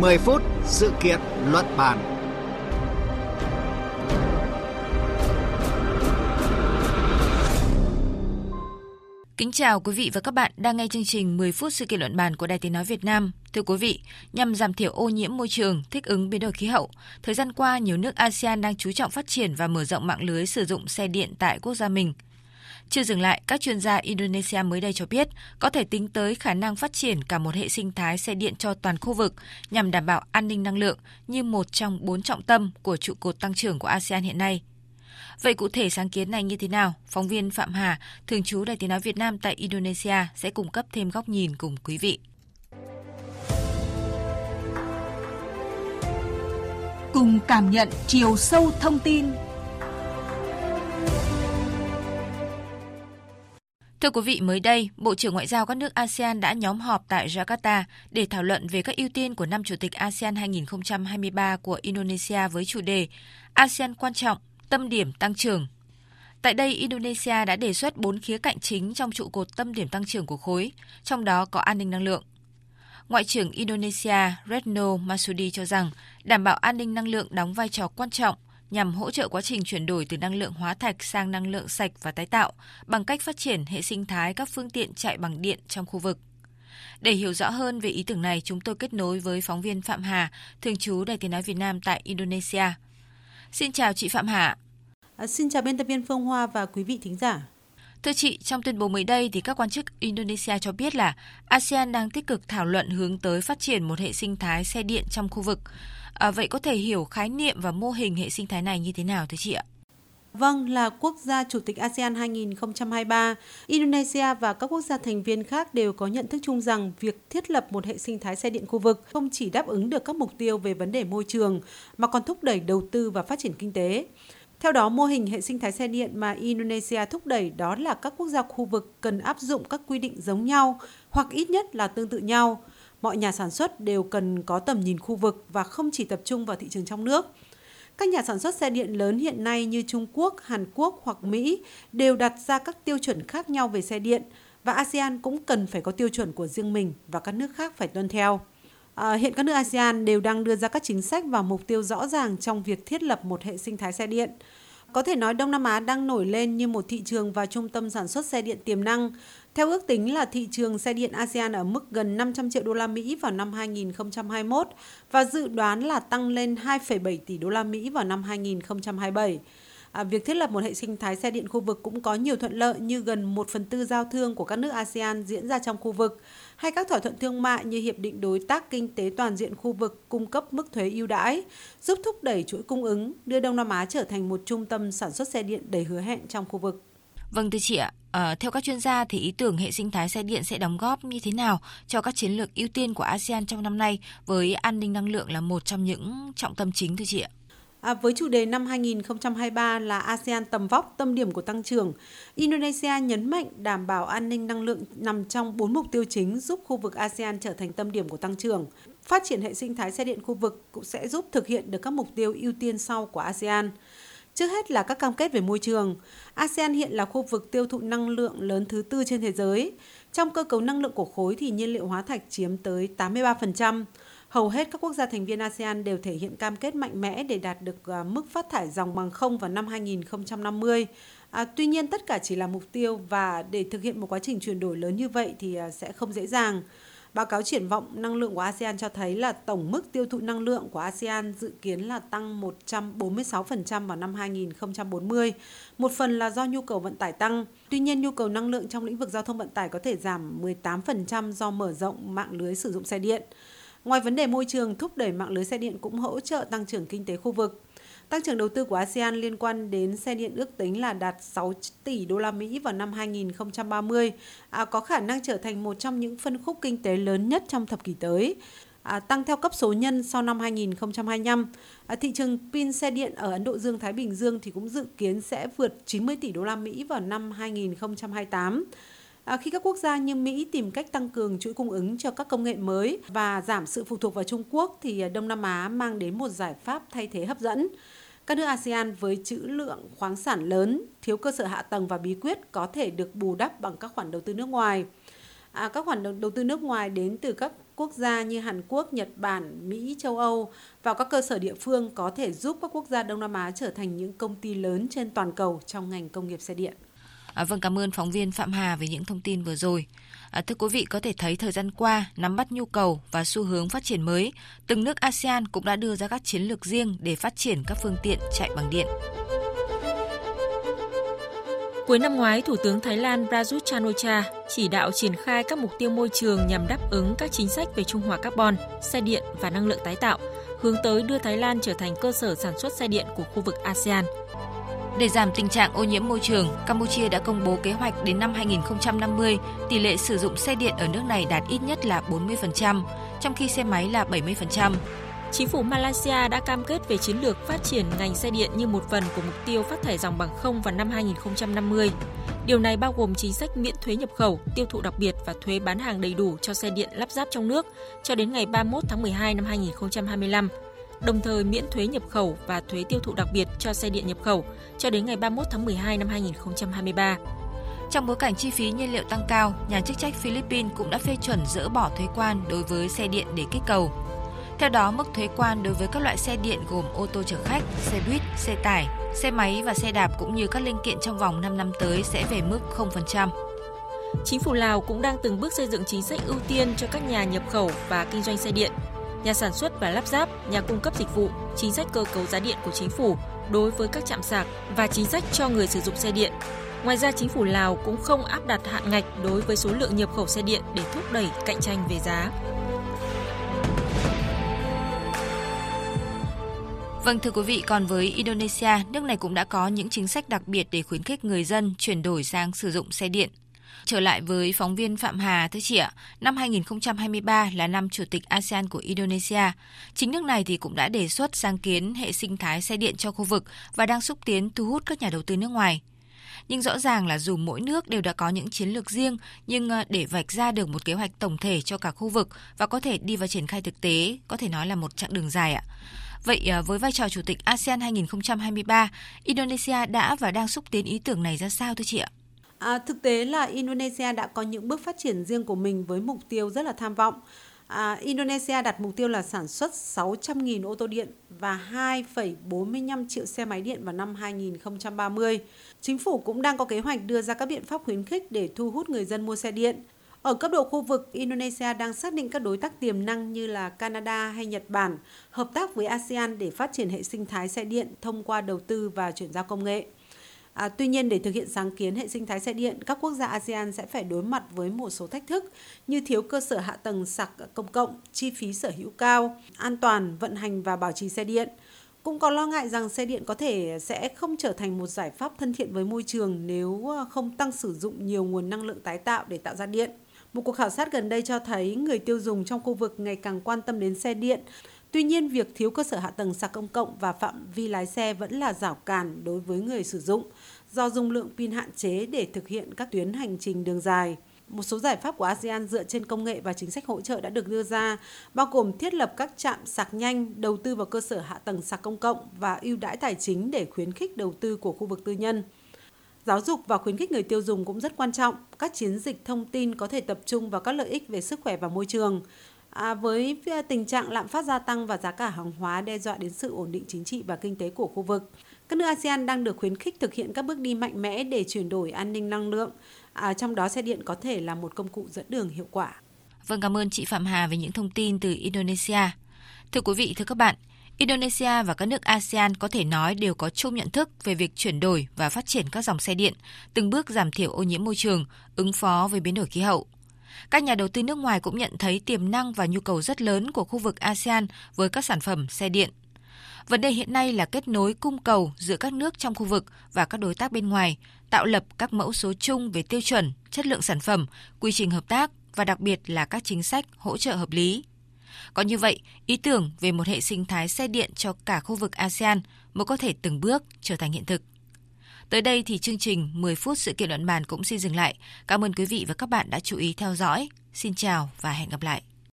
10 phút sự kiện luận bàn. Kính chào quý vị và các bạn đang nghe chương trình 10 phút sự kiện luận bàn của Đài Tiếng Nói Việt Nam. Thưa quý vị, nhằm giảm thiểu ô nhiễm môi trường, thích ứng biến đổi khí hậu, thời gian qua nhiều nước ASEAN đang chú trọng phát triển và mở rộng mạng lưới sử dụng xe điện tại quốc gia mình – chưa dừng lại, các chuyên gia Indonesia mới đây cho biết có thể tính tới khả năng phát triển cả một hệ sinh thái xe điện cho toàn khu vực nhằm đảm bảo an ninh năng lượng như một trong bốn trọng tâm của trụ cột tăng trưởng của ASEAN hiện nay. Vậy cụ thể sáng kiến này như thế nào? Phóng viên Phạm Hà, thường trú Đài Tiếng Nói Việt Nam tại Indonesia sẽ cung cấp thêm góc nhìn cùng quý vị. Cùng cảm nhận chiều sâu thông tin Thưa quý vị, mới đây, Bộ trưởng Ngoại giao các nước ASEAN đã nhóm họp tại Jakarta để thảo luận về các ưu tiên của năm Chủ tịch ASEAN 2023 của Indonesia với chủ đề ASEAN quan trọng, tâm điểm tăng trưởng. Tại đây, Indonesia đã đề xuất bốn khía cạnh chính trong trụ cột tâm điểm tăng trưởng của khối, trong đó có an ninh năng lượng. Ngoại trưởng Indonesia Retno Masudi cho rằng đảm bảo an ninh năng lượng đóng vai trò quan trọng – nhằm hỗ trợ quá trình chuyển đổi từ năng lượng hóa thạch sang năng lượng sạch và tái tạo bằng cách phát triển hệ sinh thái các phương tiện chạy bằng điện trong khu vực. Để hiểu rõ hơn về ý tưởng này, chúng tôi kết nối với phóng viên Phạm Hà, thường trú Đài Tiếng Nói Việt Nam tại Indonesia. Xin chào chị Phạm Hà. À, xin chào biên tập viên Phương Hoa và quý vị thính giả. Thưa chị, trong tuyên bố mới đây thì các quan chức Indonesia cho biết là ASEAN đang tích cực thảo luận hướng tới phát triển một hệ sinh thái xe điện trong khu vực. À, vậy có thể hiểu khái niệm và mô hình hệ sinh thái này như thế nào thưa chị ạ? Vâng, là quốc gia chủ tịch ASEAN 2023, Indonesia và các quốc gia thành viên khác đều có nhận thức chung rằng việc thiết lập một hệ sinh thái xe điện khu vực không chỉ đáp ứng được các mục tiêu về vấn đề môi trường mà còn thúc đẩy đầu tư và phát triển kinh tế. Theo đó, mô hình hệ sinh thái xe điện mà Indonesia thúc đẩy đó là các quốc gia khu vực cần áp dụng các quy định giống nhau hoặc ít nhất là tương tự nhau – mọi nhà sản xuất đều cần có tầm nhìn khu vực và không chỉ tập trung vào thị trường trong nước. Các nhà sản xuất xe điện lớn hiện nay như Trung Quốc, Hàn Quốc hoặc Mỹ đều đặt ra các tiêu chuẩn khác nhau về xe điện và ASEAN cũng cần phải có tiêu chuẩn của riêng mình và các nước khác phải tuân theo. À, hiện các nước ASEAN đều đang đưa ra các chính sách và mục tiêu rõ ràng trong việc thiết lập một hệ sinh thái xe điện. Có thể nói Đông Nam Á đang nổi lên như một thị trường và trung tâm sản xuất xe điện tiềm năng. Theo ước tính là thị trường xe điện ASEAN ở mức gần 500 triệu đô la Mỹ vào năm 2021 và dự đoán là tăng lên 2,7 tỷ đô la Mỹ vào năm 2027. À, việc thiết lập một hệ sinh thái xe điện khu vực cũng có nhiều thuận lợi như gần 1 phần tư giao thương của các nước ASEAN diễn ra trong khu vực, hay các thỏa thuận thương mại như Hiệp định Đối tác Kinh tế Toàn diện khu vực cung cấp mức thuế ưu đãi, giúp thúc đẩy chuỗi cung ứng, đưa Đông Nam Á trở thành một trung tâm sản xuất xe điện đầy hứa hẹn trong khu vực. Vâng thưa chị ạ, à, theo các chuyên gia thì ý tưởng hệ sinh thái xe điện sẽ đóng góp như thế nào cho các chiến lược ưu tiên của ASEAN trong năm nay với an ninh năng lượng là một trong những trọng tâm chính thưa chị ạ? À, với chủ đề năm 2023 là ASEAN tầm vóc tâm điểm của tăng trưởng, Indonesia nhấn mạnh đảm bảo an ninh năng lượng nằm trong bốn mục tiêu chính giúp khu vực ASEAN trở thành tâm điểm của tăng trưởng. Phát triển hệ sinh thái xe điện khu vực cũng sẽ giúp thực hiện được các mục tiêu ưu tiên sau của ASEAN. Trước hết là các cam kết về môi trường. ASEAN hiện là khu vực tiêu thụ năng lượng lớn thứ tư trên thế giới. Trong cơ cấu năng lượng của khối thì nhiên liệu hóa thạch chiếm tới 83% hầu hết các quốc gia thành viên ASEAN đều thể hiện cam kết mạnh mẽ để đạt được à, mức phát thải dòng bằng không vào năm 2050. À, tuy nhiên tất cả chỉ là mục tiêu và để thực hiện một quá trình chuyển đổi lớn như vậy thì à, sẽ không dễ dàng. Báo cáo triển vọng năng lượng của ASEAN cho thấy là tổng mức tiêu thụ năng lượng của ASEAN dự kiến là tăng 146% vào năm 2040. Một phần là do nhu cầu vận tải tăng. Tuy nhiên, nhu cầu năng lượng trong lĩnh vực giao thông vận tải có thể giảm 18% do mở rộng mạng lưới sử dụng xe điện. Ngoài vấn đề môi trường, thúc đẩy mạng lưới xe điện cũng hỗ trợ tăng trưởng kinh tế khu vực. Tăng trưởng đầu tư của ASEAN liên quan đến xe điện ước tính là đạt 6 tỷ đô la Mỹ vào năm 2030, à, có khả năng trở thành một trong những phân khúc kinh tế lớn nhất trong thập kỷ tới. À, tăng theo cấp số nhân sau năm 2025. À, thị trường pin xe điện ở Ấn Độ Dương Thái Bình Dương thì cũng dự kiến sẽ vượt 90 tỷ đô la Mỹ vào năm 2028. À, khi các quốc gia như Mỹ tìm cách tăng cường chuỗi cung ứng cho các công nghệ mới và giảm sự phụ thuộc vào Trung Quốc thì à, Đông Nam Á mang đến một giải pháp thay thế hấp dẫn. Các nước ASEAN với trữ lượng khoáng sản lớn, thiếu cơ sở hạ tầng và bí quyết có thể được bù đắp bằng các khoản đầu tư nước ngoài. À, các khoản đầu tư nước ngoài đến từ các quốc gia như Hàn Quốc, Nhật Bản, Mỹ, châu Âu vào các cơ sở địa phương có thể giúp các quốc gia Đông Nam Á trở thành những công ty lớn trên toàn cầu trong ngành công nghiệp xe điện. À, vâng, cảm ơn phóng viên Phạm Hà về những thông tin vừa rồi. À, thưa quý vị, có thể thấy thời gian qua, nắm bắt nhu cầu và xu hướng phát triển mới, từng nước ASEAN cũng đã đưa ra các chiến lược riêng để phát triển các phương tiện chạy bằng điện. Cuối năm ngoái, Thủ tướng Thái Lan Prayut chan o chỉ đạo triển khai các mục tiêu môi trường nhằm đáp ứng các chính sách về trung hòa carbon, xe điện và năng lượng tái tạo, hướng tới đưa Thái Lan trở thành cơ sở sản xuất xe điện của khu vực ASEAN. Để giảm tình trạng ô nhiễm môi trường, Campuchia đã công bố kế hoạch đến năm 2050, tỷ lệ sử dụng xe điện ở nước này đạt ít nhất là 40%, trong khi xe máy là 70%. Chính phủ Malaysia đã cam kết về chiến lược phát triển ngành xe điện như một phần của mục tiêu phát thải dòng bằng không vào năm 2050. Điều này bao gồm chính sách miễn thuế nhập khẩu, tiêu thụ đặc biệt và thuế bán hàng đầy đủ cho xe điện lắp ráp trong nước cho đến ngày 31 tháng 12 năm 2025, đồng thời miễn thuế nhập khẩu và thuế tiêu thụ đặc biệt cho xe điện nhập khẩu cho đến ngày 31 tháng 12 năm 2023. Trong bối cảnh chi phí nhiên liệu tăng cao, nhà chức trách Philippines cũng đã phê chuẩn dỡ bỏ thuế quan đối với xe điện để kích cầu. Theo đó, mức thuế quan đối với các loại xe điện gồm ô tô chở khách, xe buýt, xe tải, xe máy và xe đạp cũng như các linh kiện trong vòng 5 năm tới sẽ về mức 0%. Chính phủ Lào cũng đang từng bước xây dựng chính sách ưu tiên cho các nhà nhập khẩu và kinh doanh xe điện, nhà sản xuất và lắp ráp, nhà cung cấp dịch vụ, chính sách cơ cấu giá điện của chính phủ đối với các trạm sạc và chính sách cho người sử dụng xe điện. Ngoài ra, chính phủ Lào cũng không áp đặt hạn ngạch đối với số lượng nhập khẩu xe điện để thúc đẩy cạnh tranh về giá. Vâng thưa quý vị, còn với Indonesia, nước này cũng đã có những chính sách đặc biệt để khuyến khích người dân chuyển đổi sang sử dụng xe điện. Trở lại với phóng viên Phạm Hà, thưa chị ạ, năm 2023 là năm chủ tịch ASEAN của Indonesia. Chính nước này thì cũng đã đề xuất sáng kiến hệ sinh thái xe điện cho khu vực và đang xúc tiến thu hút các nhà đầu tư nước ngoài. Nhưng rõ ràng là dù mỗi nước đều đã có những chiến lược riêng, nhưng ờ, để vạch ra được một kế hoạch tổng thể cho cả khu vực và có thể đi vào triển khai thực tế, có thể nói là một chặng đường dài ạ. Vậy ờ, với vai trò chủ tịch ASEAN 2023, Indonesia đã và đang xúc tiến ý tưởng này ra sao thưa chị ạ? À, thực tế là Indonesia đã có những bước phát triển riêng của mình với mục tiêu rất là tham vọng. À, Indonesia đặt mục tiêu là sản xuất 600.000 ô tô điện và 2,45 triệu xe máy điện vào năm 2030. Chính phủ cũng đang có kế hoạch đưa ra các biện pháp khuyến khích để thu hút người dân mua xe điện. Ở cấp độ khu vực, Indonesia đang xác định các đối tác tiềm năng như là Canada hay Nhật Bản hợp tác với ASEAN để phát triển hệ sinh thái xe điện thông qua đầu tư và chuyển giao công nghệ. À, tuy nhiên để thực hiện sáng kiến hệ sinh thái xe điện, các quốc gia ASEAN sẽ phải đối mặt với một số thách thức như thiếu cơ sở hạ tầng sạc công cộng, chi phí sở hữu cao, an toàn, vận hành và bảo trì xe điện. Cũng có lo ngại rằng xe điện có thể sẽ không trở thành một giải pháp thân thiện với môi trường nếu ờ, không tăng sử dụng nhiều nguồn năng lượng tái tạo để tạo ra điện. Một cuộc khảo sát gần đây cho thấy người tiêu dùng trong khu vực ngày càng quan tâm đến xe điện. Tuy nhiên, việc thiếu cơ sở hạ tầng sạc công cộng và phạm vi lái xe vẫn là rào cản đối với người sử dụng do dung lượng pin hạn chế để thực hiện các tuyến hành trình đường dài. Một số giải pháp của ASEAN dựa trên công nghệ và chính sách hỗ trợ đã được đưa ra, bao gồm thiết lập các trạm sạc nhanh, đầu tư vào cơ sở hạ tầng sạc công cộng và ưu đãi tài chính để khuyến khích đầu tư của khu vực tư nhân. Giáo dục và khuyến khích người tiêu dùng cũng rất quan trọng. Các chiến dịch thông tin có thể tập trung vào các lợi ích về sức khỏe và môi trường. À, với à, tình trạng lạm phát gia tăng và giá cả hàng hóa đe dọa đến sự ổn định chính trị và kinh tế của khu vực, các nước ASEAN đang được khuyến khích thực hiện các bước đi mạnh mẽ để chuyển đổi an ninh năng lượng, à, trong đó xe điện có thể là một công cụ dẫn đường hiệu quả. Vâng, cảm ơn chị Phạm Hà về những thông tin từ Indonesia. Thưa quý vị, thưa các bạn, Indonesia và các nước ASEAN có thể nói đều có chung nhận thức về việc chuyển đổi và phát triển các dòng xe điện, từng bước giảm thiểu ô nhiễm môi trường, ứng phó với biến đổi khí hậu. Các nhà đầu tư nước ngoài cũng nhận thấy tiềm năng và nhu cầu rất lớn của khu vực ASEAN với các sản phẩm xe điện. Vấn đề hiện nay là kết nối cung cầu giữa các nước trong khu vực và các đối tác bên ngoài, tạo lập các mẫu số chung về tiêu chuẩn, chất lượng sản phẩm, quy trình hợp tác và đặc biệt là các chính sách hỗ trợ hợp lý. Có như vậy, ý tưởng về một hệ sinh thái xe điện cho cả khu vực ASEAN mới có thể từng bước trở thành hiện thực. Tới đây thì chương trình 10 phút sự kiện luận bàn cũng xin dừng lại. Cảm ơn quý vị và các bạn đã chú ý theo dõi. Xin chào và hẹn gặp lại.